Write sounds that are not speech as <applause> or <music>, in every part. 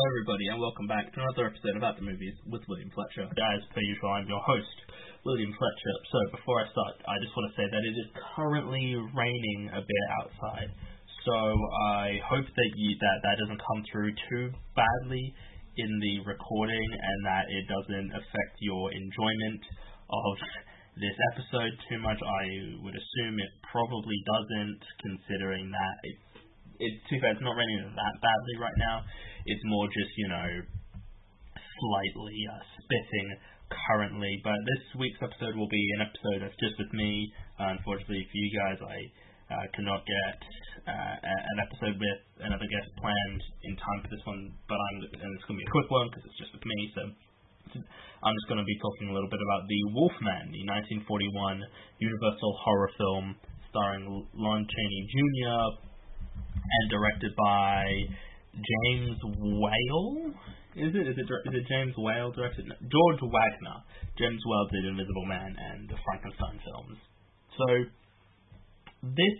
everybody, and welcome back to another episode about the movies with William Fletcher. As per usual, I'm your host, William Fletcher. So before I start, I just want to say that it is currently raining a bit outside. So I hope that you that that doesn't come through too badly in the recording, and that it doesn't affect your enjoyment of this episode too much. I would assume it probably doesn't, considering that it's it, too bad it's not raining that badly right now. It's more just, you know, slightly uh, spitting currently. But this week's episode will be an episode that's just with me. Uh, unfortunately for you guys, I uh, cannot get uh, an episode with another guest planned in time for this one. But I'm, and it's going to be a quick one because it's just with me. So I'm just going to be talking a little bit about The Wolfman, the 1941 Universal horror film starring Lon Chaney Jr. and directed by James Whale. Is it? Is it? Is it James Whale directed? No, George Waggner. James Whale did Invisible Man and the Frankenstein films. So this,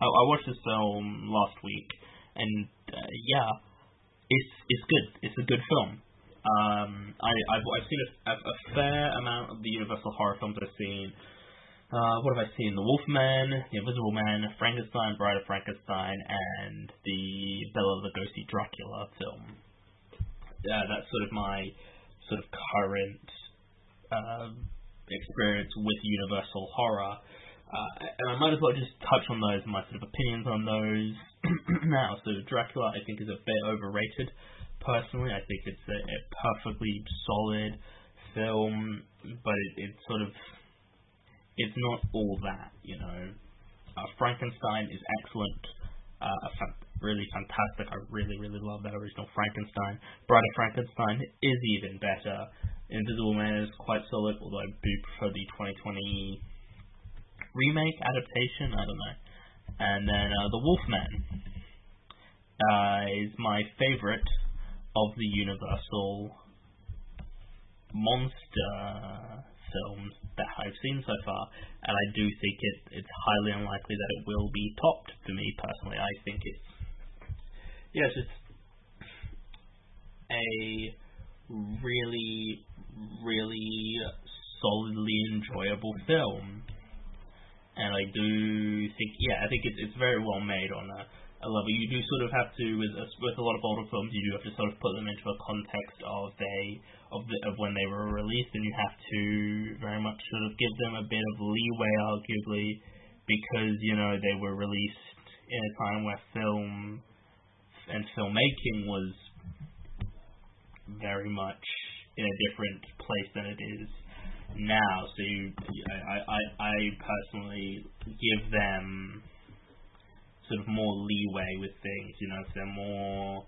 I, I watched this film last week, and uh, yeah, it's it's good. It's a good film. Um, I I've, I've seen a, a fair amount of the Universal horror films I've seen. Uh, what have I seen? The Wolfman, The Invisible Man, Frankenstein, Bride of Frankenstein, and the Bela Lugosi Dracula film. Yeah, that's sort of my sort of current uh, experience with Universal horror. Uh, and I might as well just touch on those, my sort of opinions on those <clears throat> now. So Dracula, I think, is a bit overrated. Personally, I think it's a, a perfectly solid film, but it, it sort of it's not all that, you know. Uh, Frankenstein is excellent, uh, really fantastic. I really, really love that original Frankenstein. Bride of Frankenstein is even better. Invisible Man is quite solid, although I do prefer the 2020 remake adaptation. I don't know. And then uh, The Wolfman uh, is my favorite of the Universal monster films that I've seen so far, and I do think it it's highly unlikely that it will be topped for me personally. I think it's yeah, it's a really, really solidly enjoyable film, and I do think yeah, I think it's it's very well made on a level. You do sort of have to, with a, with a lot of older films, you do have to sort of put them into a context of they of the, of when they were released, and you have to very much sort of give them a bit of leeway, arguably, because you know they were released in a time where film and filmmaking was very much in a different place than it is now. So you, I, I, I personally give them sort of more leeway with things. You know, if they're more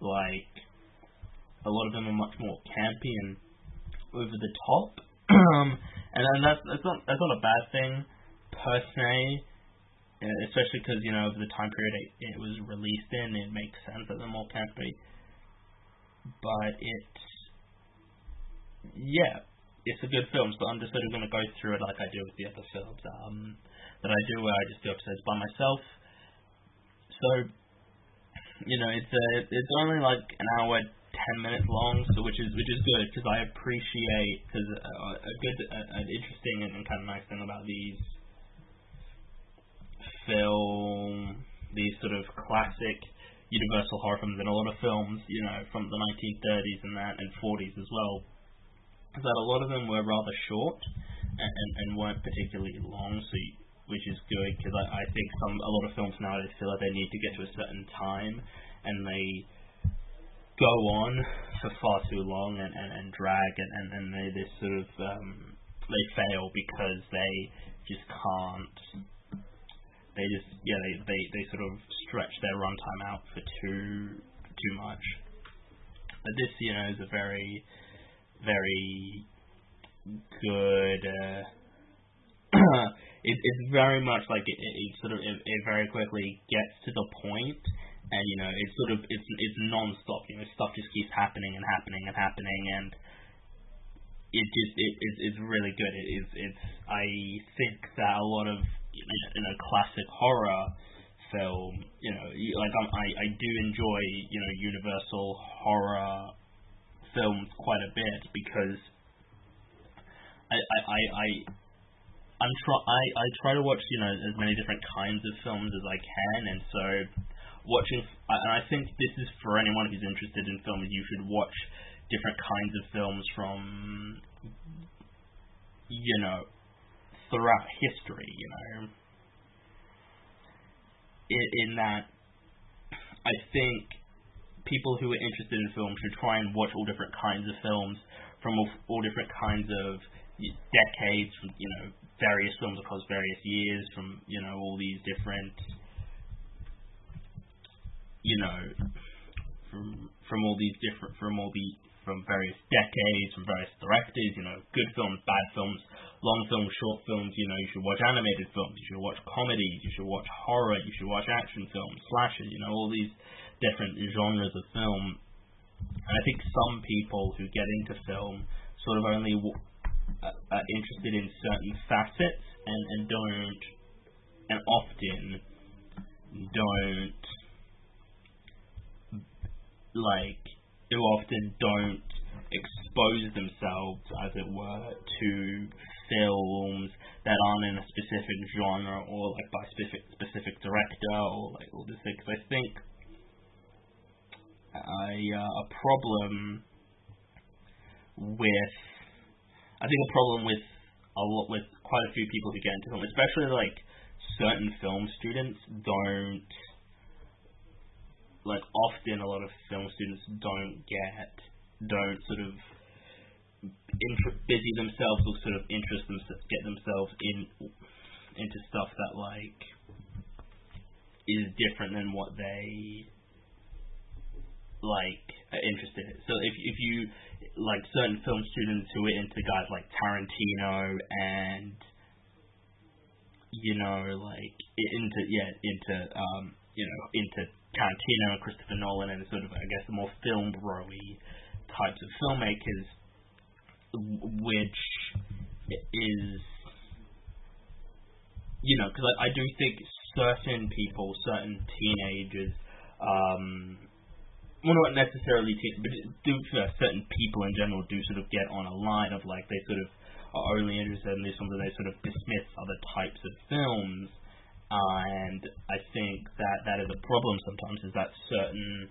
like a lot of them are much more campy and over the top. Um, and then that's that's not that's not a bad thing per se, especially because you know over the time period it, it was released in, it makes sense that they're more campy. But it's yeah, it's a good film, so I'm just sort of going to go through it like I do with the other films um, that I do, where I just do episodes by myself. So, you know, it's a, it's only like an hour, ten minutes long, so which is which is good because I appreciate because a, uh, a good, a, an interesting and, and kind of nice thing about these film, these sort of classic Universal horror films and a lot of films, you know, from the 1930s and that and 40s as well, is that a lot of them were rather short and, and, and weren't particularly long. So you, which is good because I, I think some a lot of films nowadays feel like they need to get to a certain time and they go on for far too long and, and, and drag and, and, and they, they sort of um, they fail because they just can't they just yeah they, they, they sort of stretch their runtime out for too too much. But this you know is a very very good uh, it, it's very much like it, it, it sort of it, it very quickly gets to the point, and you know it's sort of it's it's non-stop. You know, stuff just keeps happening and happening and happening, and it just it, it's it's really good. It is it's I think that a lot of you know, classic horror film. You know, like I'm, I I do enjoy you know Universal horror films quite a bit because I I I. I I'm try I, I try to watch you know as many different kinds of films as I can, and so watching and I think this is for anyone who's interested in film. You should watch different kinds of films from you know throughout history. You know, in, in that I think people who are interested in film should try and watch all different kinds of films from all, all different kinds of decades, from you know various films across various years, from you know all these different, you know, from from all these different from all the from various decades, from various directors, you know, good films, bad films, long films, short films, you know, you should watch animated films, you should watch comedies, you should watch horror, you should watch action films, slashers, you know, all these different genres of film. And I think some people who get into film sort of only uh, are interested in certain facets and, and don't, and often don't, like, who often don't expose themselves, as it were, to films that aren't in a specific genre or like by specific specific director or like all this thing. Because I think a uh, a problem with I think a problem with a lot with quite a few people who get into film, especially like certain film students, don't like often a lot of film students don't get don't sort of inter- busy themselves or sort of interest them get themselves in into stuff that like is different than what they like interested in. So if if you like certain film students who are into guys like Tarantino and you know like into yeah into um you know into Tarantino and Christopher Nolan and sort of I guess the more film broy types of filmmakers which is you know because I, I do think certain people certain teenagers um well, not necessarily, te- but do uh, certain people in general do sort of get on a line of like they sort of are only interested in this but they sort of dismiss other types of films. Uh, and I think that that is a problem sometimes, is that certain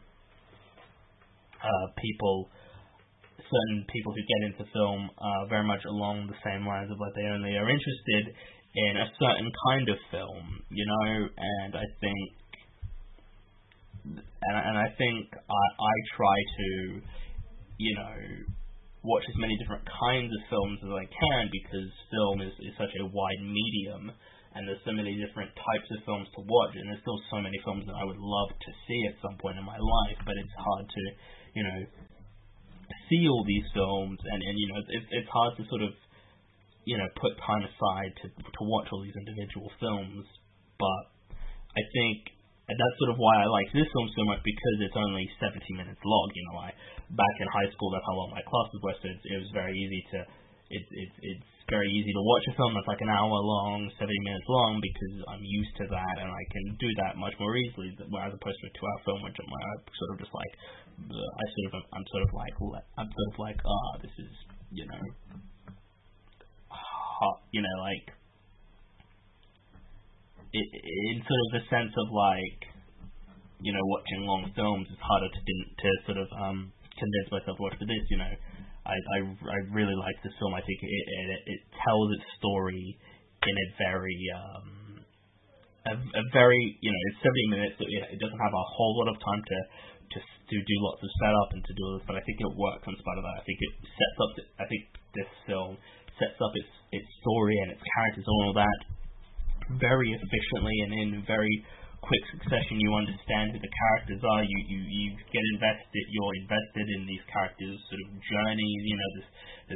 uh, people, certain people who get into film uh, very much along the same lines of like they only are interested in a certain kind of film, you know. And I think and and I think I I try to, you know, watch as many different kinds of films as I can because film is, is such a wide medium and there's so many different types of films to watch and there's still so many films that I would love to see at some point in my life but it's hard to you know see all these films and and you know it's it's hard to sort of you know put time aside to to watch all these individual films. But I think and that's sort of why I like this film so much because it's only 17 minutes long. You know, I back in high school that's how long my classes were, so it's, it was very easy to it's it's it's very easy to watch a film that's like an hour long, 70 minutes long because I'm used to that and I can do that much more easily as opposed to a two-hour film which I'm sort of just like I sort of I'm sort of like I'm sort of like ah oh, this is you know you know like it, in sort of the sense of like, you know, watching long films, it's harder to to sort of um, convince myself to watch. But this, you know, I I, I really like this film. I think it, it it tells its story in a very um, a, a very you know it's 70 minutes. So it, it doesn't have a whole lot of time to to to do lots of setup and to do this, but I think it works in spite of that. I think it sets up. I think this film sets up its its story and its characters and all that very efficiently and in very quick succession. You understand who the characters are. You you you get invested. You're invested in these characters' sort of journeys. You know this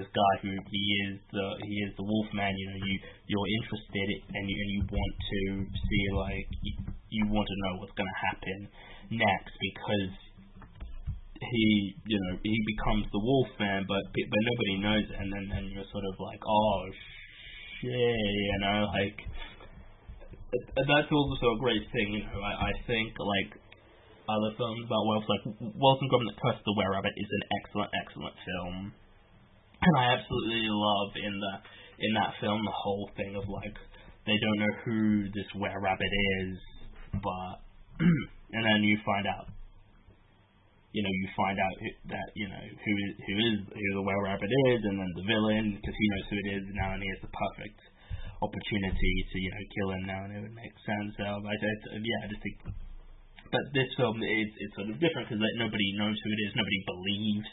this guy who he is the he is the Wolfman. You know you you're interested and you and you want to see like you, you want to know what's going to happen next because he you know he becomes the Wolfman, but but nobody knows it, and then then you're sort of like oh shit, you know like that's also a great thing. You know, I, I think like other films about werewolves, like and Gromit: Curse of the Were Rabbit, is an excellent, excellent film, and I absolutely love in the in that film the whole thing of like they don't know who this were rabbit is, but <clears throat> and then you find out you know, you find out that you know who is who is who the were rabbit is, and then the villain because he knows who it is now, and he has the perfect opportunity to you know kill him now, and it would make sense. So I, I yeah, I just think. But this film is it's sort of different because like, nobody knows who it is, nobody believes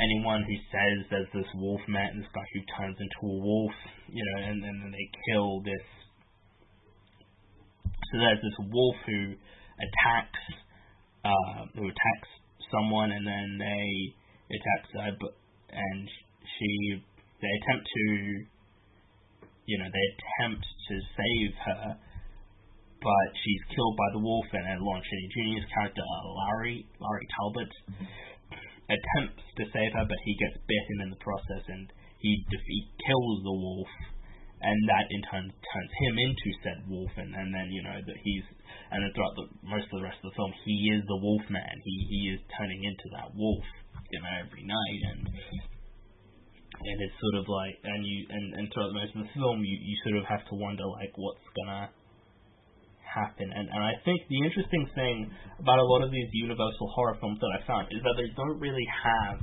anyone who says there's this wolf man, this guy who turns into a wolf, you know, and, and then they kill this. So there's this wolf who attacks, uh, who attacks someone, and then they attack her, and she they attempt to you know they attempt to save her, but she's killed by the wolf, and then Lon Chaney Jr.'s character Larry Larry Talbot attempts to save her, but he gets bitten in the process, and he defeat kills the wolf and that in turn turns him into said wolf, and, and then you know that he's and then throughout the most of the rest of the film, he is the wolf man. He he is turning into that wolf, you know, every night, and and it's sort of like, and you and and throughout most of the film, you you sort of have to wonder like what's gonna happen. And and I think the interesting thing about a lot of these universal horror films that I found is that they don't really have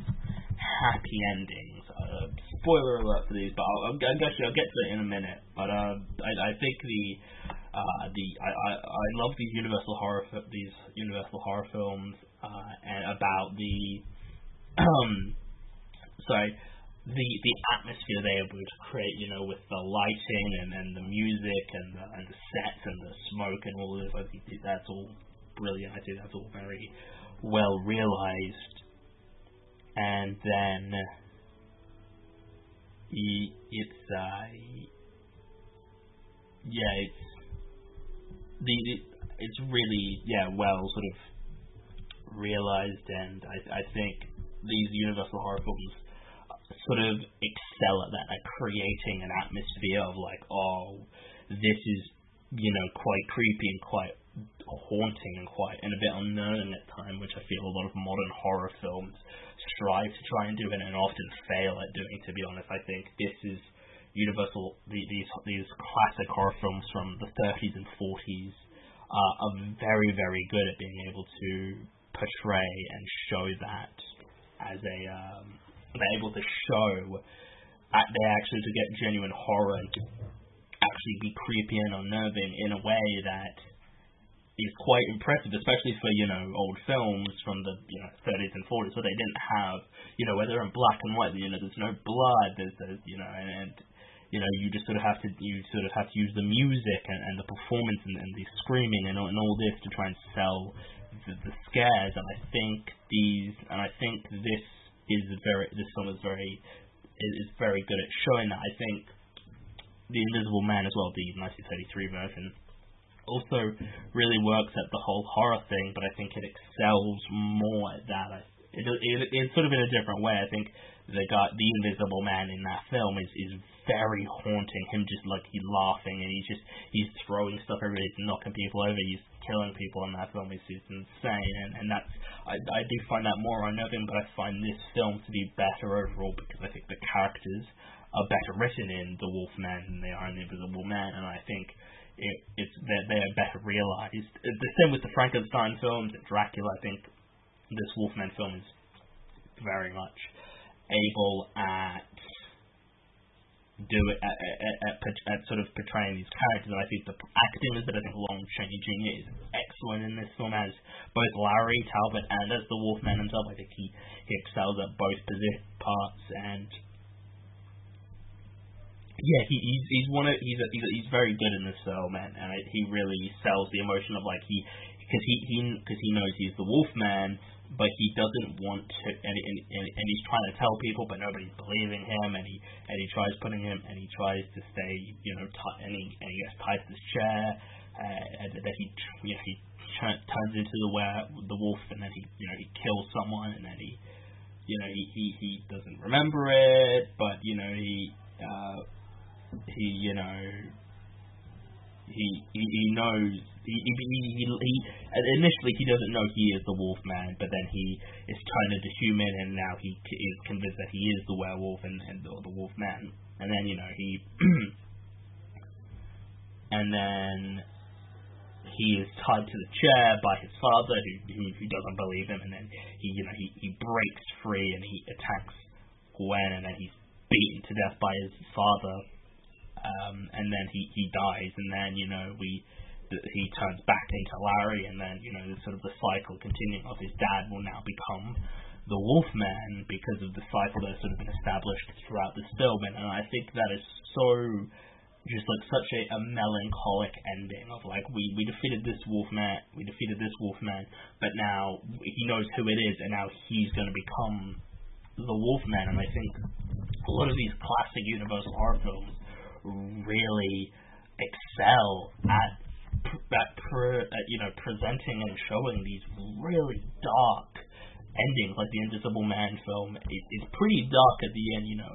happy endings. Uh, spoiler alert for these, but I'll, I'll, I'll, I'll get to it in a minute. But uh, I, I think the uh, the I, I, I love these universal horror these universal horror films uh, and about the um <clears throat> sorry the the atmosphere they able to create, you know, with the lighting and, and the music and the and the sets and the smoke and all this. I think that's all brilliant. I think that's all very well realized and then it's uh, yeah, it's the it's really yeah well sort of realized, and I I think these Universal horror films sort of excel at that, at creating an atmosphere of like, oh, this is you know quite creepy and quite haunting and quite and a bit unnerving at time, which I feel a lot of modern horror films strive to try and do and, and often fail at doing. To be honest, I think this is Universal. The, these these classic horror films from the 30s and 40s uh, are very very good at being able to portray and show that as a um, they're able to show at, they actually to get genuine horror and to actually be creepy and unnerving in a way that is quite impressive, especially for you know old films from the you know 30s and 40s, where they didn't have you know where they're in black and white. You know, there's no blood. There's, there's you know, and, and you know you just sort of have to you sort of have to use the music and, and the performance and, and the screaming and, and all this to try and sell the, the scares. And I think these and I think this is very this film is very is very good at showing that. I think the Invisible Man as well, the 1933 version also really works at the whole horror thing, but I think it excels more at that. It, it, it's sort of in a different way. I think the guy, the Invisible Man in that film is is very haunting. Him just like he's laughing and he's just he's throwing stuff everywhere, he's knocking people over, he's killing people in that film. It's just insane, and and that's I I do find that more unnerving, but I find this film to be better overall because I think the characters are better written in The Wolfman than they are in The Invisible Man, and I think it, it's they're, they're better realized. Uh, the same with the Frankenstein films, Dracula. I think this Wolfman film is very much able at do it at, at, at, at, sort of portraying these characters. And I think the acting is that I think Lon Chaney Jr. is excellent in this film as both Larry Talbot and as the Wolfman himself. I think he, he excels at both parts and yeah, he, he's he's one of he's a, he's, a, he's very good in this film, man, and I, he really sells the emotion of like he because he he because he knows he's the wolf man, but he doesn't want to, and, and and and he's trying to tell people, but nobody's believing him, and he and he tries putting him, and he tries to stay, you know, t- and he and he gets tied to this chair, uh, and that he you know he turns into the where the wolf, and then he you know he kills someone, and then he you know he he he doesn't remember it, but you know he. Uh, he, you know, he he, he knows he, he, he, he initially he doesn't know he is the wolf man, but then he is turned into human, and now he is convinced that he is the werewolf and, and the, the Wolfman. And then you know he, <clears throat> and then he is tied to the chair by his father, who, who who doesn't believe him, and then he you know he he breaks free and he attacks Gwen, and then he's beaten to death by his father, um, and then he he dies, and then you know we he turns back into Larry, and then you know sort of the cycle continuing of his dad will now become the Wolfman because of the cycle that's sort of been established throughout this film, and, and I think that is so just like such a, a melancholic ending of like we we defeated this Wolfman, we defeated this Wolfman, but now he knows who it is, and now he's going to become the Wolfman, and I think a lot of these classic Universal horror films really excel at at, pre, at you know presenting and showing these really dark endings, like the Invisible Man film. It, it's pretty dark at the end, you know,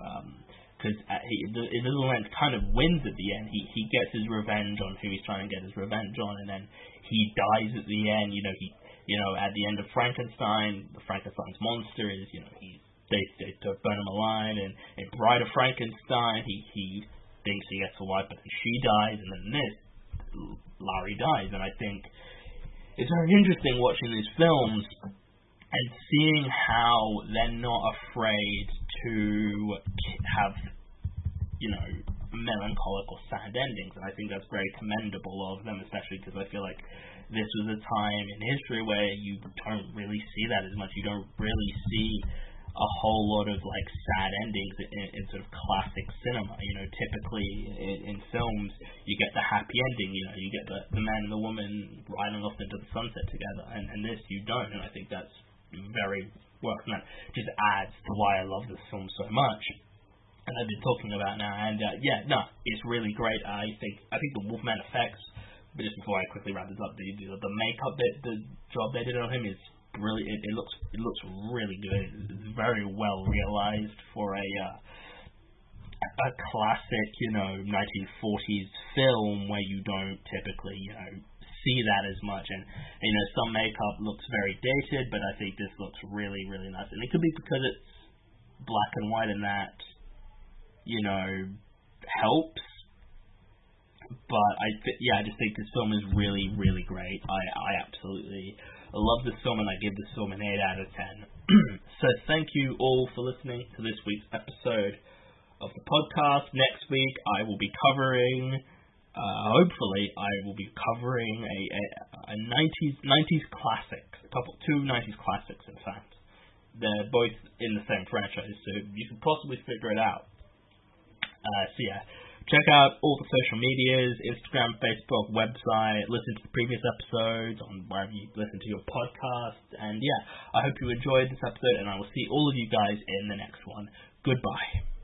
because um, the Invisible Man kind of wins at the end. He he gets his revenge on who he's trying to get his revenge on, and then he dies at the end. You know, he you know at the end of Frankenstein, the Frankenstein's monster is you know he's they they burn him alive, and in Bride of Frankenstein, he he he gets a wife, but then she dies, and then this Larry dies, and I think it's very interesting watching these films and seeing how they're not afraid to have, you know, melancholic or sad endings, and I think that's very commendable of them, especially because I feel like this was a time in history where you don't really see that as much. You don't really see a whole lot of like sad endings in, in sort of classic cinema. You know, typically in, in films you get the happy ending. You know, you get the the man and the woman riding off into the sunset together, and and this you don't. And I think that's very well. And that just adds to why I love this film so much. And I've been talking about now, and uh, yeah, no, it's really great. I think I think the Wolfman effects. But just before I quickly wrap this up, the the, the makeup that the job they did on him is really it, it looks it looks really good. It's very well realized for a uh, a classic, you know, 1940s film where you don't typically, you know, see that as much. And you know, some makeup looks very dated, but I think this looks really, really nice. And it could be because it's black and white, and that, you know, helps. But I, th- yeah, I just think this film is really, really great. I, I absolutely I love this film and I give this film an 8 out of 10. <clears throat> so thank you all for listening to this week's episode of the podcast. Next week I will be covering, uh, hopefully I will be covering a, a, a 90s 90s classic, a couple two 90s classics in fact. They're both in the same franchise, so you can possibly figure it out. Uh, so yeah, Check out all the social medias, Instagram, Facebook, website, listen to the previous episodes on wherever you listen to your podcast. And yeah, I hope you enjoyed this episode, and I will see all of you guys in the next one. Goodbye.